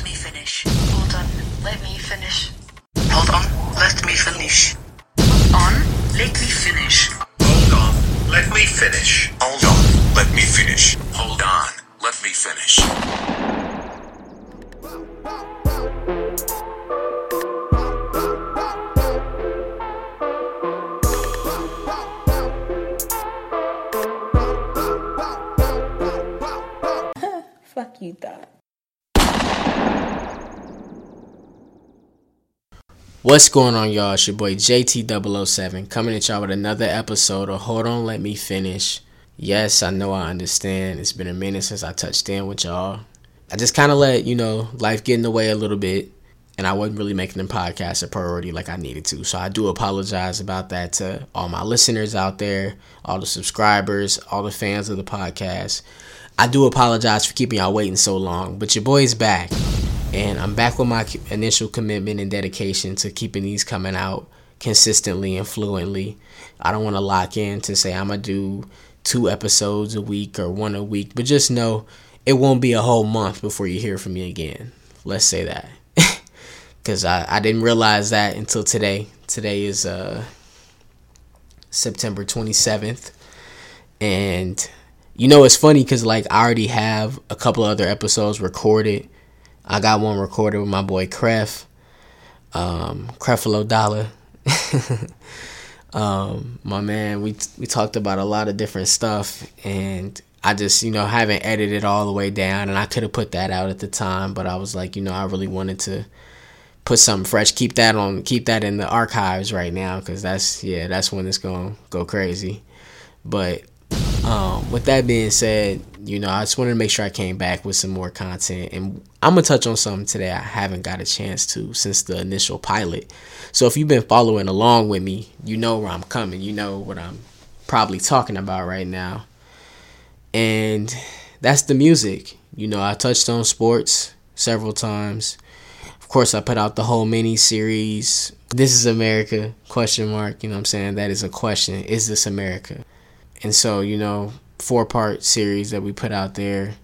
let me finish. Hold on, let me finish. Hold on, let me finish. On, let me finish. Hold on, let me finish. Hold on, let me finish. Hold on, let me finish. Fuck you thought. What's going on, y'all? It's your boy JT007 coming at y'all with another episode of Hold On Let Me Finish. Yes, I know I understand. It's been a minute since I touched in with y'all. I just kind of let, you know, life get in the way a little bit, and I wasn't really making the podcast a priority like I needed to. So I do apologize about that to all my listeners out there, all the subscribers, all the fans of the podcast. I do apologize for keeping y'all waiting so long, but your boy's back. And I'm back with my initial commitment and dedication to keeping these coming out consistently and fluently. I don't want to lock in to say I'm going to do two episodes a week or one a week, but just know it won't be a whole month before you hear from me again. Let's say that. Because I, I didn't realize that until today. Today is uh, September 27th. And you know, it's funny because, like, I already have a couple other episodes recorded. I got one recorded with my boy Cref, um, Creflo Dollar. um, my man, we we talked about a lot of different stuff, and I just, you know, haven't edited all the way down, and I could have put that out at the time, but I was like, you know, I really wanted to put something fresh, keep that on, keep that in the archives right now, because that's, yeah, that's when it's gonna go crazy. But um, with that being said, you know, I just wanted to make sure I came back with some more content, and I'm gonna touch on something today I haven't got a chance to since the initial pilot. So if you've been following along with me, you know where I'm coming. You know what I'm probably talking about right now, and that's the music. You know, I touched on sports several times. Of course, I put out the whole mini series. This is America? Question mark. You know what I'm saying? That is a question. Is this America? And so, you know, four part series that we put out there.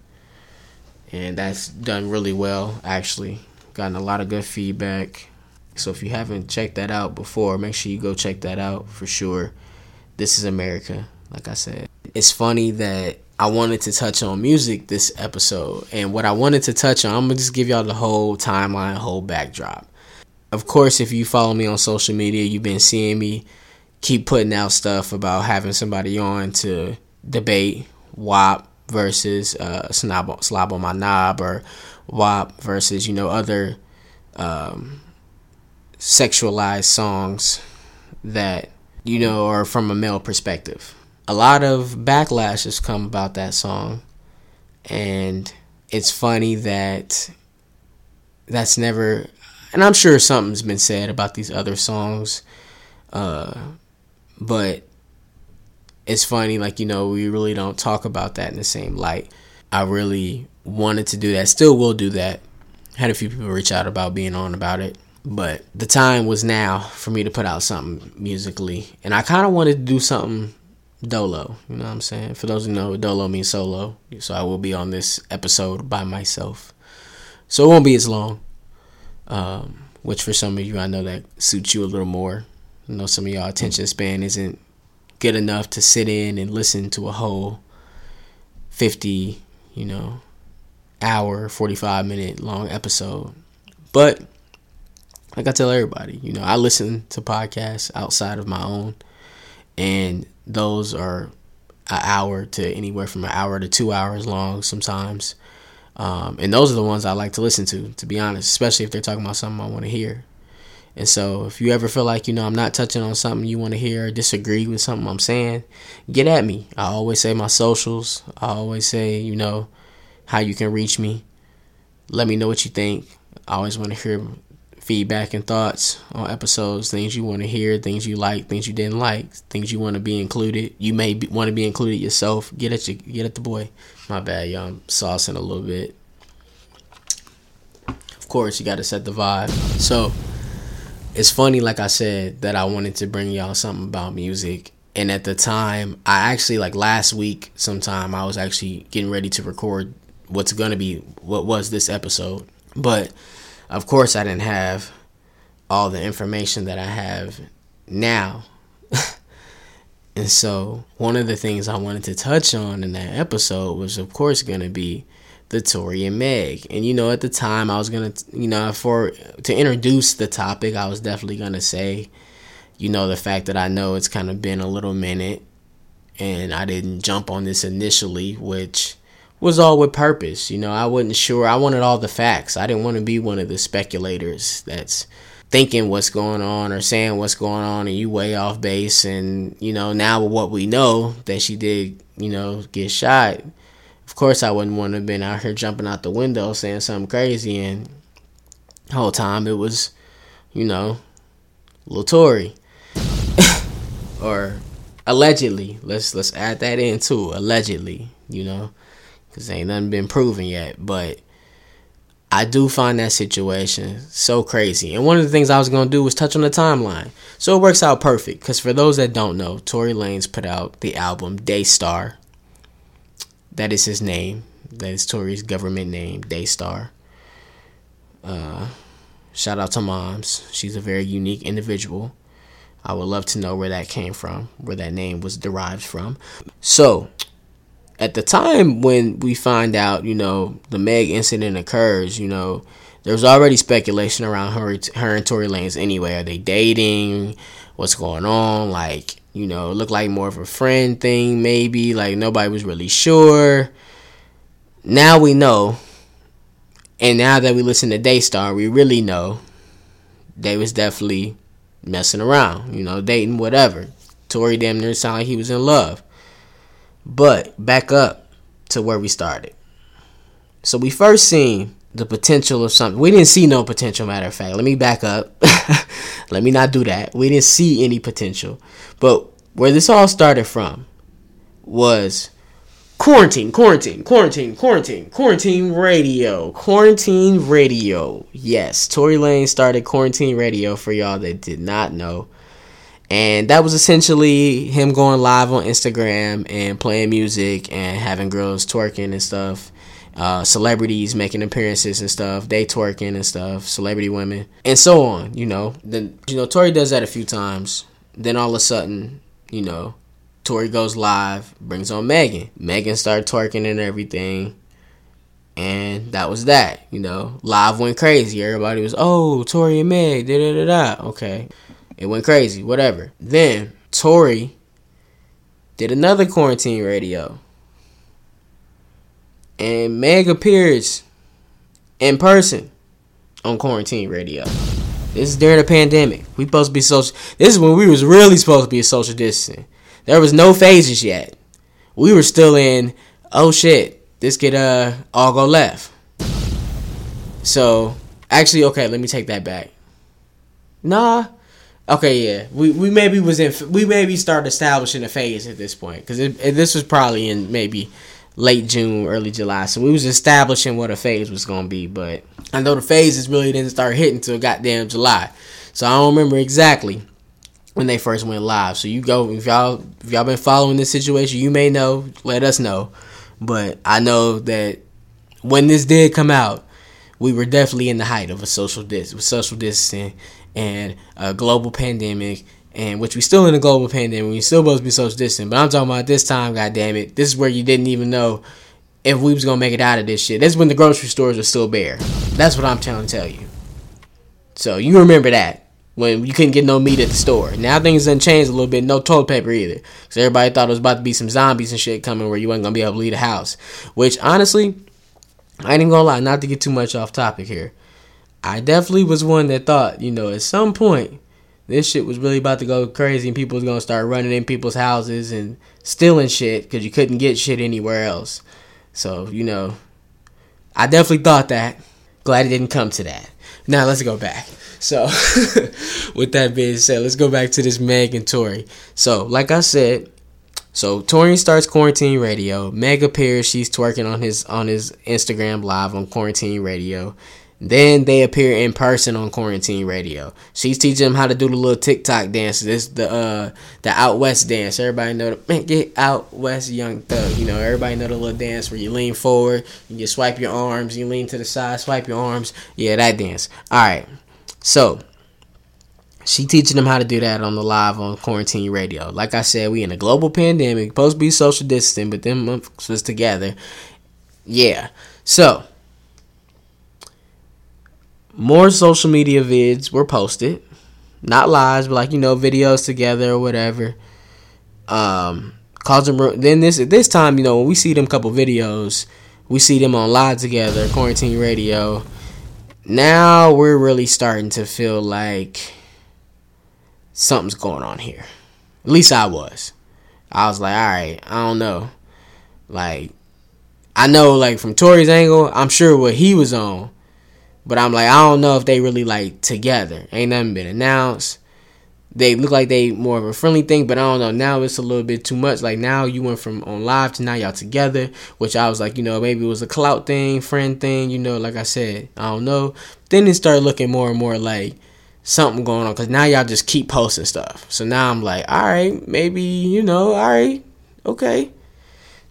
And that's done really well, actually. Gotten a lot of good feedback. So if you haven't checked that out before, make sure you go check that out for sure. This is America, like I said. It's funny that I wanted to touch on music this episode. And what I wanted to touch on, I'm going to just give y'all the whole timeline, whole backdrop. Of course, if you follow me on social media, you've been seeing me keep putting out stuff about having somebody on to debate WAP versus uh, Slob, Slob on My Knob or WAP versus, you know, other um, sexualized songs that, you know, are from a male perspective. A lot of backlash has come about that song. And it's funny that that's never, and I'm sure something's been said about these other songs. Uh, but it's funny, like, you know, we really don't talk about that in the same light. I really wanted to do that, still will do that. Had a few people reach out about being on about it. But the time was now for me to put out something musically. And I kind of wanted to do something dolo. You know what I'm saying? For those who know, dolo means solo. So I will be on this episode by myself. So it won't be as long. Um, which for some of you, I know that suits you a little more. I know some of y'all attention span isn't good enough to sit in and listen to a whole 50, you know, hour, 45 minute long episode. But like I tell everybody, you know, I listen to podcasts outside of my own, and those are an hour to anywhere from an hour to two hours long sometimes. Um, and those are the ones I like to listen to, to be honest, especially if they're talking about something I want to hear. And so, if you ever feel like, you know, I'm not touching on something you want to hear or disagree with something I'm saying, get at me. I always say my socials. I always say, you know, how you can reach me. Let me know what you think. I always want to hear feedback and thoughts on episodes, things you want to hear, things you like, things you didn't like, things you want to be included. You may be, want to be included yourself. Get at you, get at the boy. My bad, y'all. I'm saucing a little bit. Of course, you got to set the vibe. So, it's funny, like I said, that I wanted to bring y'all something about music. And at the time, I actually, like last week, sometime, I was actually getting ready to record what's to be, what was this episode. But of course, I didn't have all the information that I have now. and so, one of the things I wanted to touch on in that episode was, of course, going to be the Tory and Meg. And you know, at the time, I was gonna, you know, for to introduce the topic, I was definitely gonna say, you know, the fact that I know it's kind of been a little minute, and I didn't jump on this initially, which was all with purpose. You know, I wasn't sure. I wanted all the facts. I didn't want to be one of the speculators that's thinking what's going on or saying what's going on and you way off base and you know now with what we know that she did you know get shot of course I wouldn't want to have been out here jumping out the window saying something crazy and the whole time it was, you know, Lil Tory. or allegedly. Let's let's add that in too. Allegedly, you know, because ain't nothing been proven yet. But I do find that situation so crazy. And one of the things I was gonna do was touch on the timeline. So it works out perfect. Because for those that don't know, Tory Lanez put out the album Daystar that is his name. That is Tory's government name, Daystar. Uh, shout out to Moms. She's a very unique individual. I would love to know where that came from, where that name was derived from. So, at the time when we find out, you know, the Meg incident occurs, you know, there's already speculation around her, her and Tory Lanez anyway. Are they dating? What's going on? Like, you know, looked like more of a friend thing, maybe. Like nobody was really sure. Now we know. And now that we listen to Daystar, we really know they was definitely messing around, you know, dating, whatever. Tory damn near sounded like he was in love. But back up to where we started. So we first seen the potential of something. We didn't see no potential, matter of fact. Let me back up. Let me not do that. We didn't see any potential. But where this all started from was quarantine, quarantine, quarantine, quarantine, quarantine radio, quarantine radio. Yes, Tory Lane started quarantine radio for y'all that did not know. And that was essentially him going live on Instagram and playing music and having girls twerking and stuff. Uh, celebrities making appearances and stuff, they twerking and stuff, celebrity women, and so on. You know, then you know Tory does that a few times. Then all of a sudden, you know, Tory goes live, brings on Megan. Megan started twerking and everything. And that was that, you know. Live went crazy. Everybody was, oh, Tory and Meg, da da da da. Okay. It went crazy, whatever. Then Tory did another quarantine radio. And Meg appears in person on quarantine radio. This is during the pandemic. We supposed to be social. This is when we was really supposed to be a social distancing. There was no phases yet. We were still in. Oh shit! This could uh all go left. So actually, okay, let me take that back. Nah. Okay, yeah, we, we maybe was in we maybe started establishing a phase at this point because this was probably in maybe late June, early July. So we was establishing what a phase was gonna be, but I know the phases really didn't start hitting until goddamn July. So I don't remember exactly when they first went live. So you go if y'all if y'all been following this situation, you may know. Let us know. But I know that when this did come out, we were definitely in the height of a social dis social distancing and a global pandemic and which we still in a global pandemic, we still supposed to be social distant. But I'm talking about this time, God damn it, this is where you didn't even know if we was gonna make it out of this shit. This is when the grocery stores were still bare. That's what I'm trying to tell you. So you remember that when you couldn't get no meat at the store. Now things done changed a little bit. No toilet paper either, because everybody thought it was about to be some zombies and shit coming where you wasn't gonna be able to leave the house. Which honestly, I ain't even gonna lie. Not to get too much off topic here. I definitely was one that thought, you know, at some point this shit was really about to go crazy and people was gonna start running in people's houses and stealing shit because you couldn't get shit anywhere else. So you know, I definitely thought that. Glad it didn't come to that. Now let's go back. So, with that being said, let's go back to this Meg and Tory. So, like I said, so Tory starts quarantine radio. Meg appears. She's twerking on his on his Instagram live on quarantine radio, Then they appear in person on quarantine radio. She's teaching them how to do the little TikTok dances. This the uh the out west dance. Everybody know the man get out west young thug. You know everybody know the little dance where you lean forward, and you swipe your arms, you lean to the side, swipe your arms. Yeah, that dance. All right. So she teaching them how to do that on the live on quarantine radio. Like I said, we in a global pandemic, supposed to be social distancing, but them was together. Yeah. So more social media vids were posted. Not lives, but like, you know, videos together or whatever. Um causing then this at this time, you know, when we see them couple videos, we see them on live together, quarantine radio. Now we're really starting to feel like something's going on here. At least I was. I was like, all right, I don't know. Like, I know, like, from Tory's angle, I'm sure what he was on. But I'm like, I don't know if they really, like, together. Ain't nothing been announced. They look like they more of a friendly thing, but I don't know. Now it's a little bit too much. Like, now you went from on live to now y'all together, which I was like, you know, maybe it was a clout thing, friend thing, you know, like I said. I don't know. Then it started looking more and more like, something going on because now y'all just keep posting stuff. So now I'm like, all right, maybe you know, all right, okay.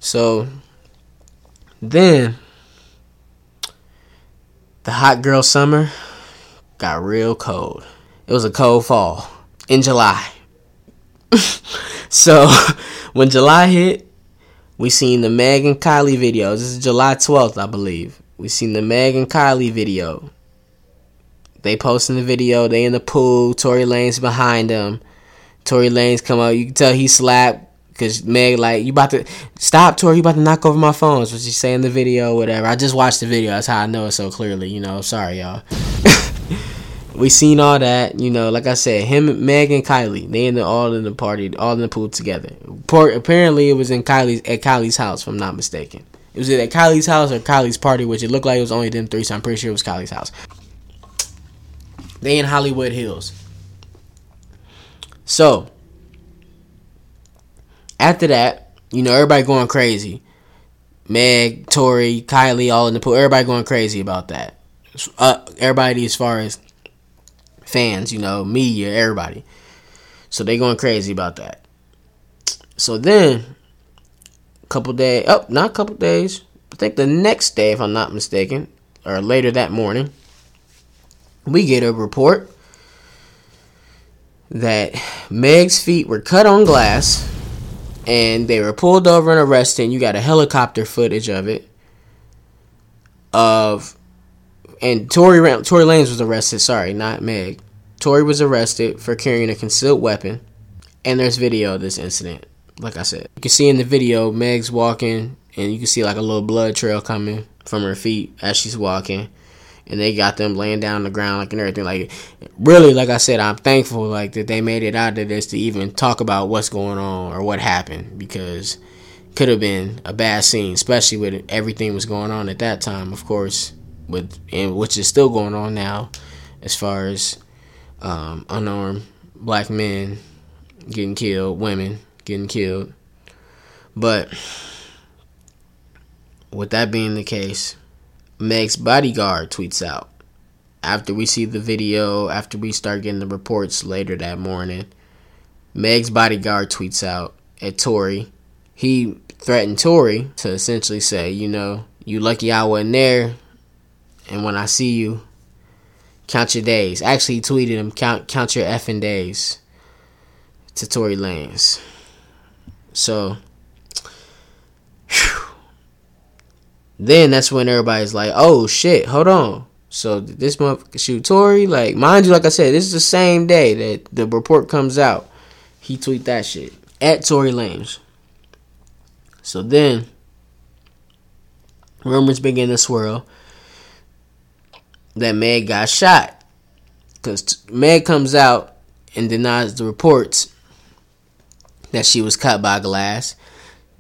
So then the hot girl summer got real cold. It was a cold fall in July. so when July hit, we seen the Meg and Kylie videos. This is July 12th, I believe. We seen the Meg and Kylie video. They posting the video. They in the pool. Tory Lanez behind them. Tory Lanez come out. You can tell he slapped because Meg like you about to stop Tory. You about to knock over my phones. What she say in the video, whatever. I just watched the video. That's how I know it so clearly. You know. Sorry, y'all. we seen all that. You know, like I said, him, Meg, and Kylie. They in the all in the party, all in the pool together. apparently, it was in Kylie's at Kylie's house, if I'm not mistaken. It was at Kylie's house or Kylie's party, which it looked like it was only them three. So I'm pretty sure it was Kylie's house. They in Hollywood Hills. So after that, you know, everybody going crazy. Meg, Tory, Kylie, all in the pool. Everybody going crazy about that. Uh, everybody as far as fans, you know, media, everybody. So they going crazy about that. So then, a couple days, oh, not a couple days, I think the next day, if I'm not mistaken, or later that morning, we get a report that Meg's feet were cut on glass and they were pulled over and arrested. And you got a helicopter footage of it. Of and Tory Tory Lanez was arrested. Sorry, not Meg. Tory was arrested for carrying a concealed weapon, and there's video of this incident. Like I said, you can see in the video Meg's walking, and you can see like a little blood trail coming from her feet as she's walking and they got them laying down on the ground like and everything. Like really like i said i'm thankful like that they made it out of this to even talk about what's going on or what happened because could have been a bad scene especially with everything was going on at that time of course with and which is still going on now as far as um, unarmed black men getting killed women getting killed. But with that being the case Meg's bodyguard tweets out. After we see the video, after we start getting the reports later that morning, Meg's bodyguard tweets out at Tory. He threatened Tory to essentially say, you know, you lucky I wasn't there, and when I see you, count your days. Actually, he tweeted him, count count your effing days to Tory Lanez. So, whew, then that's when everybody's like, oh shit, hold on. So this month, shoot Tory, like mind you, like I said, this is the same day that the report comes out. He tweet that shit at Tory Lanez. So then rumors begin to swirl that Meg got shot because Meg comes out and denies the reports that she was cut by glass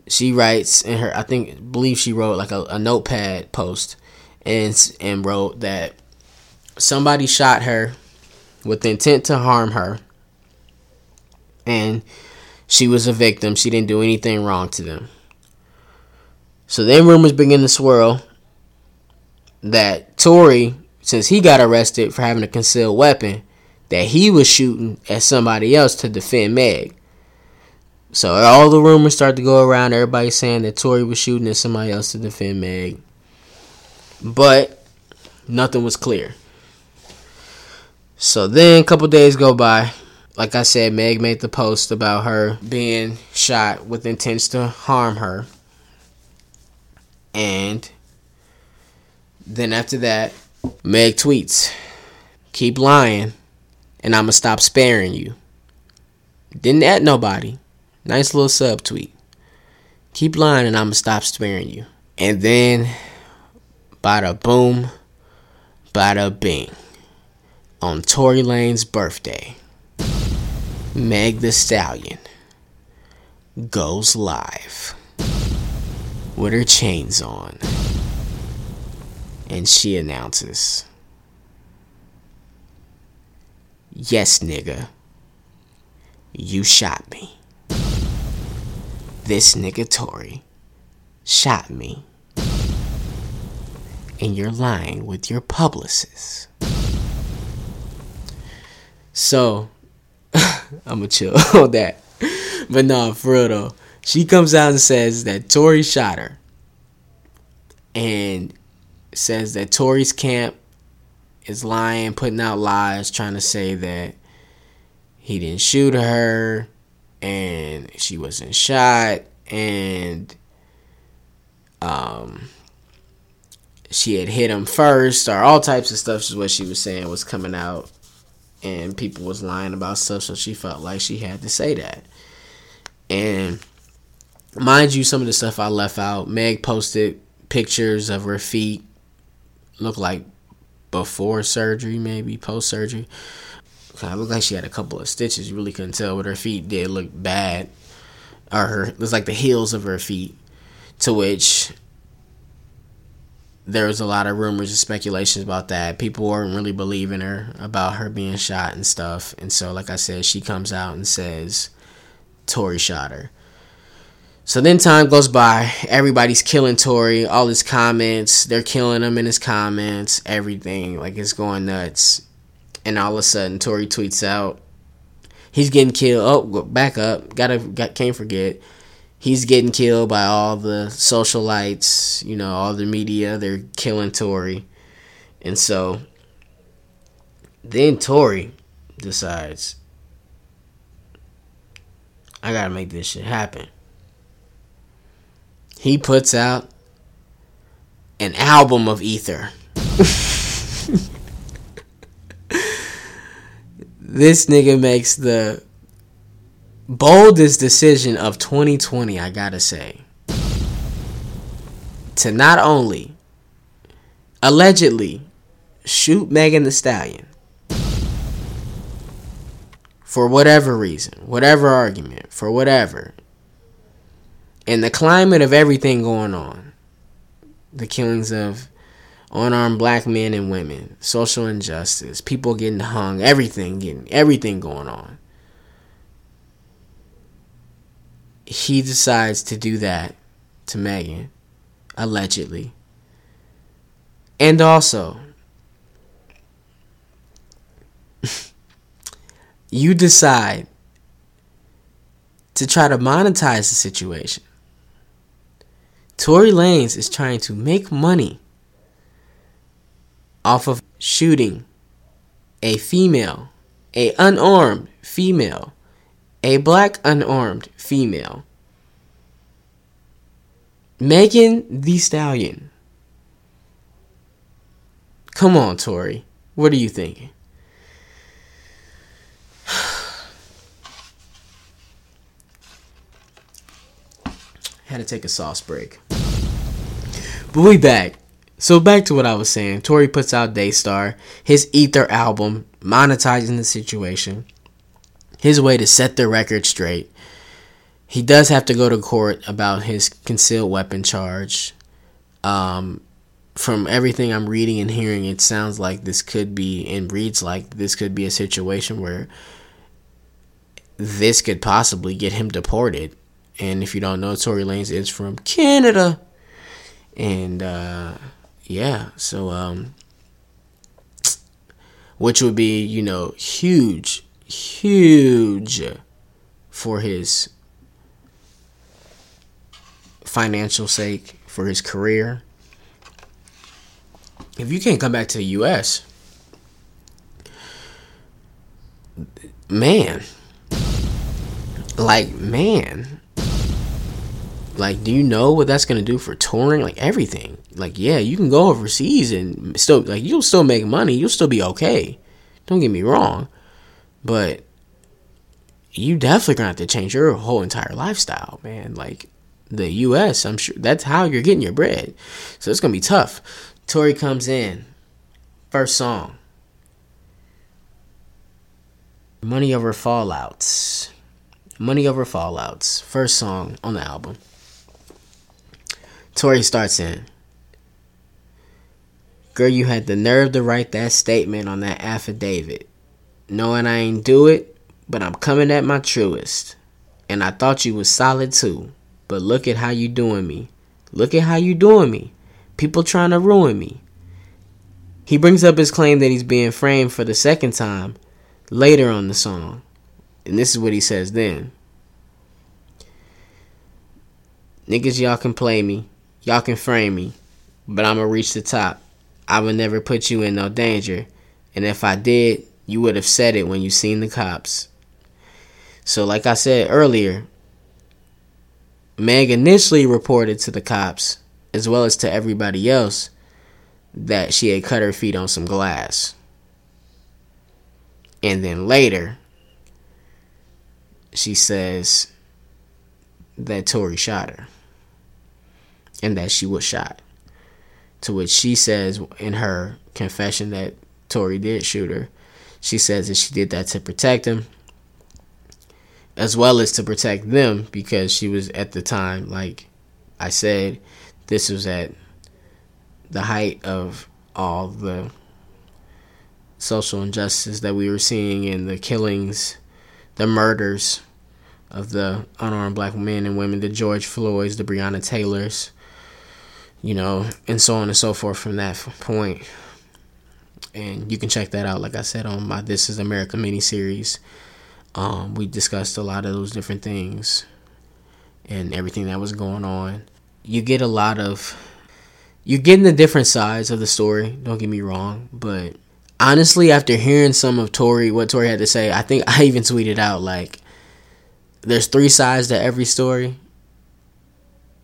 she writes in her I think believe she wrote like a, a notepad post and and wrote that somebody shot her with intent to harm her and she was a victim. She didn't do anything wrong to them. So then rumors begin to swirl that Tory since he got arrested for having a concealed weapon, that he was shooting at somebody else to defend Meg. So all the rumors start to go around. Everybody saying that Tory was shooting at somebody else to defend Meg. But nothing was clear. So then a couple days go by. Like I said, Meg made the post about her being shot with intents to harm her. And then after that, Meg tweets, Keep lying, and I'ma stop sparing you. Didn't add nobody. Nice little sub tweet. Keep lying, and I'ma stop sparing you. And then, bada boom, bada bing. On Tory Lane's birthday, Meg the Stallion goes live with her chains on. And she announces, Yes, nigga, you shot me. This nigga Tory shot me. And you're lying with your publicist. So, I'm gonna chill on that. But no, for real though. She comes out and says that Tory shot her. And says that Tory's camp is lying, putting out lies, trying to say that he didn't shoot her and she wasn't shot and um she had hit him first or all types of stuff is what she was saying was coming out and people was lying about stuff so she felt like she had to say that and mind you some of the stuff i left out meg posted pictures of her feet look like before surgery, maybe post surgery. Kind of looked like she had a couple of stitches. You really couldn't tell, but her feet did look bad. Or her, it was like the heels of her feet. To which there was a lot of rumors and speculations about that. People weren't really believing her about her being shot and stuff. And so, like I said, she comes out and says Tory shot her. So then time goes by. Everybody's killing Tory. All his comments, they're killing him in his comments. Everything like it's going nuts. And all of a sudden, Tory tweets out, "He's getting killed." Oh, back up. Gotta got can't forget. He's getting killed by all the socialites. You know, all the media. They're killing Tory. And so then Tory decides, I gotta make this shit happen he puts out an album of ether. this nigga makes the boldest decision of 2020, I gotta say. To not only allegedly shoot Megan the Stallion for whatever reason, whatever argument, for whatever, in the climate of everything going on the killings of unarmed black men and women, social injustice, people getting hung, everything getting everything going on. He decides to do that to Megan, allegedly. And also, you decide to try to monetize the situation. Tory Lanez is trying to make money off of shooting a female, a unarmed female, a black unarmed female. Megan the Stallion. Come on, Tory. What are you thinking? Had to take a sauce break. But we back. So back to what I was saying. Tory puts out Daystar, his Ether album, monetizing the situation. His way to set the record straight. He does have to go to court about his concealed weapon charge. Um, from everything I'm reading and hearing, it sounds like this could be, and reads like this could be a situation where this could possibly get him deported and if you don't know, Tory Lanez is from Canada. And uh, yeah, so um, which would be, you know, huge, huge for his financial sake, for his career. If you can't come back to the US, man, like, man, like, do you know what that's gonna do for touring? Like everything. Like, yeah, you can go overseas and still, like, you'll still make money. You'll still be okay. Don't get me wrong, but you definitely gonna have to change your whole entire lifestyle, man. Like the U.S., I'm sure that's how you're getting your bread. So it's gonna be tough. Tory comes in, first song. Money over fallouts. Money over fallouts. First song on the album. Tory starts in. Girl, you had the nerve to write that statement on that affidavit. Knowing I ain't do it, but I'm coming at my truest. And I thought you was solid too. But look at how you doing me. Look at how you doing me. People trying to ruin me. He brings up his claim that he's being framed for the second time later on the song. And this is what he says then. Niggas, y'all can play me. Y'all can frame me, but I'ma reach the top. I would never put you in no danger, and if I did, you would have said it when you seen the cops. So, like I said earlier, Meg initially reported to the cops, as well as to everybody else, that she had cut her feet on some glass. And then later, she says that Tory shot her and that she was shot. To which she says in her confession that Tory did shoot her, she says that she did that to protect him, as well as to protect them because she was at the time, like I said, this was at the height of all the social injustice that we were seeing and the killings, the murders of the unarmed black men and women, the George Floyds, the Breonna Taylors, you know, and so on and so forth from that point. And you can check that out, like I said, on my This Is America mini series. Um, we discussed a lot of those different things and everything that was going on. You get a lot of, you're getting the different sides of the story. Don't get me wrong, but honestly, after hearing some of Tory, what Tory had to say, I think I even tweeted out like, there's three sides to every story,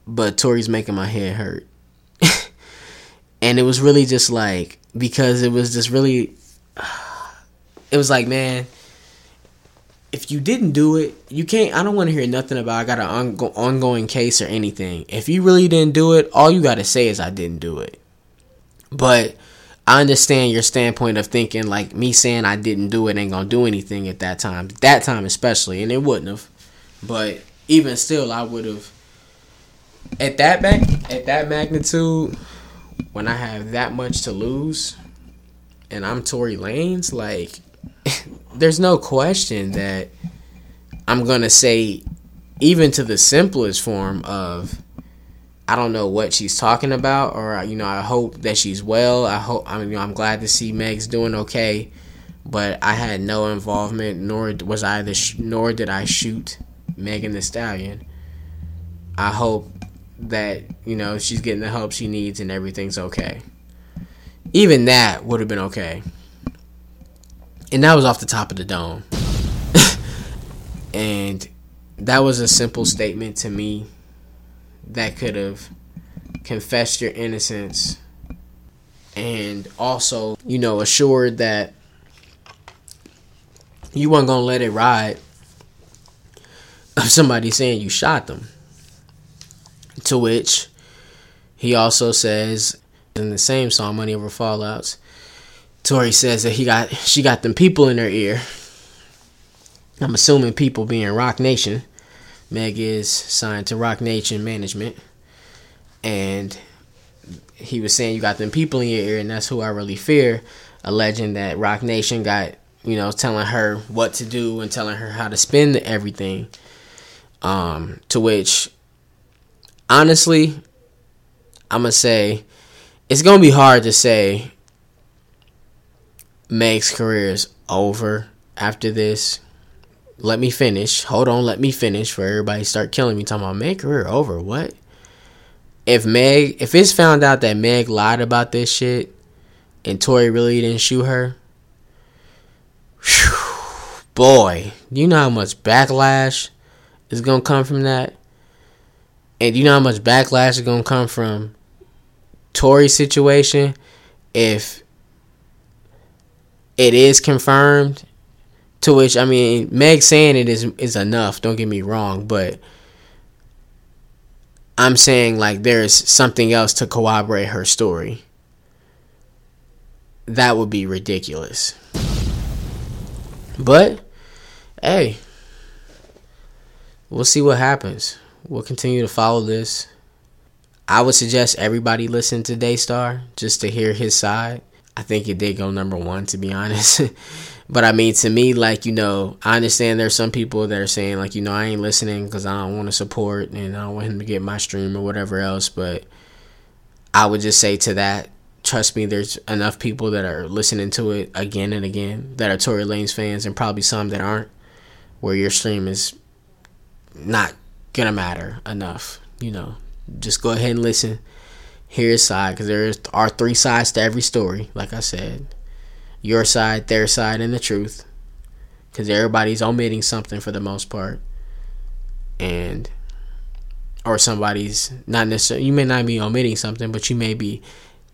but Tory's making my head hurt and it was really just like because it was just really it was like man if you didn't do it you can't i don't want to hear nothing about i got an ongoing case or anything. If you really didn't do it all you got to say is i didn't do it. But i understand your standpoint of thinking like me saying i didn't do it ain't gonna do anything at that time that time especially and it wouldn't have. But even still i would have at that back at that magnitude when I have that much to lose and I'm Tory Lanez, like there's no question that I'm gonna say even to the simplest form of I don't know what she's talking about, or you know, I hope that she's well. I hope I mean, you know, I'm glad to see Meg's doing okay, but I had no involvement, nor was I the, sh- nor did I shoot Megan the Stallion. I hope that you know she's getting the help she needs and everything's okay. Even that would have been okay. And that was off the top of the dome. and that was a simple statement to me that could have confessed your innocence and also, you know, assured that you weren't going to let it ride of somebody saying you shot them. To which he also says in the same song, Money Over Fallouts, Tory says that he got she got them people in her ear. I'm assuming people being Roc Nation. Meg is signed to Roc Nation Management. And he was saying you got them people in your ear and that's who I really fear. Alleging that Roc Nation got, you know, telling her what to do and telling her how to spend everything. Um, to which honestly, I'm gonna say it's gonna be hard to say Meg's career is over after this. Let me finish. Hold on, let me finish for everybody start killing me talking about Meg career over. What? If Meg if it's found out that Meg lied about this shit and Tory really didn't shoot her, whew, boy, you know how much backlash is gonna come from that? And you know how much backlash is gonna come from Tory's situation if it is confirmed. To which I mean, Meg saying it is is enough. Don't get me wrong, but I'm saying like there's something else to corroborate her story. That would be ridiculous. But hey, we'll see what happens. We'll continue to follow this. I would suggest everybody listen to Daystar just to hear his side. I think it did go number one, to be honest. but I mean, to me, like, you know, I understand there's some people that are saying, like, you know, I ain't listening because I don't want to support and I don't want him to get my stream or whatever else. But I would just say to that, trust me, there's enough people that are listening to it again and again that are Tory Lanez fans and probably some that aren't, where your stream is not gonna matter enough. You know, just go ahead and listen, hear his side, because there are three sides to every story. Like I said, your side, their side, and the truth. Because everybody's omitting something for the most part, and or somebody's not necessarily. You may not be omitting something, but you may be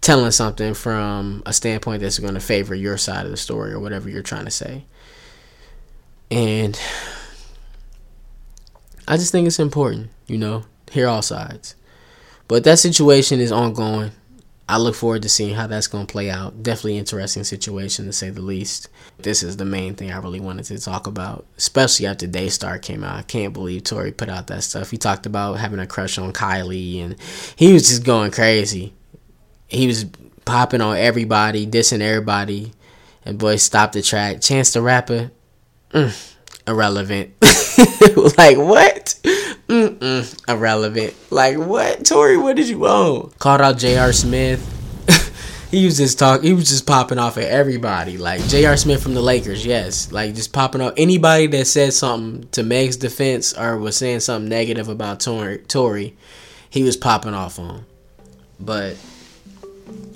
telling something from a standpoint that's going to favor your side of the story or whatever you're trying to say. And I just think it's important, you know, hear all sides. But that situation is ongoing. I look forward to seeing how that's going to play out. Definitely interesting situation to say the least. This is the main thing I really wanted to talk about, especially after Daystar came out. I can't believe Tory put out that stuff. He talked about having a crush on Kylie and he was just going crazy. He was popping on everybody, dissing everybody. And boy, stop the track. Chance the Rapper, mm, irrelevant. like what? Mm-mm, irrelevant. Like what? Tory, what did you own? Called out J.R. Smith. he was just talk. He was just popping off at everybody. Like J.R. Smith from the Lakers, yes. Like just popping off anybody that said something to Meg's defense or was saying something negative about Tory. Tory, he was popping off on. But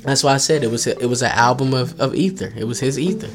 that's why I said it was a, it was an album of, of ether. It was his ether.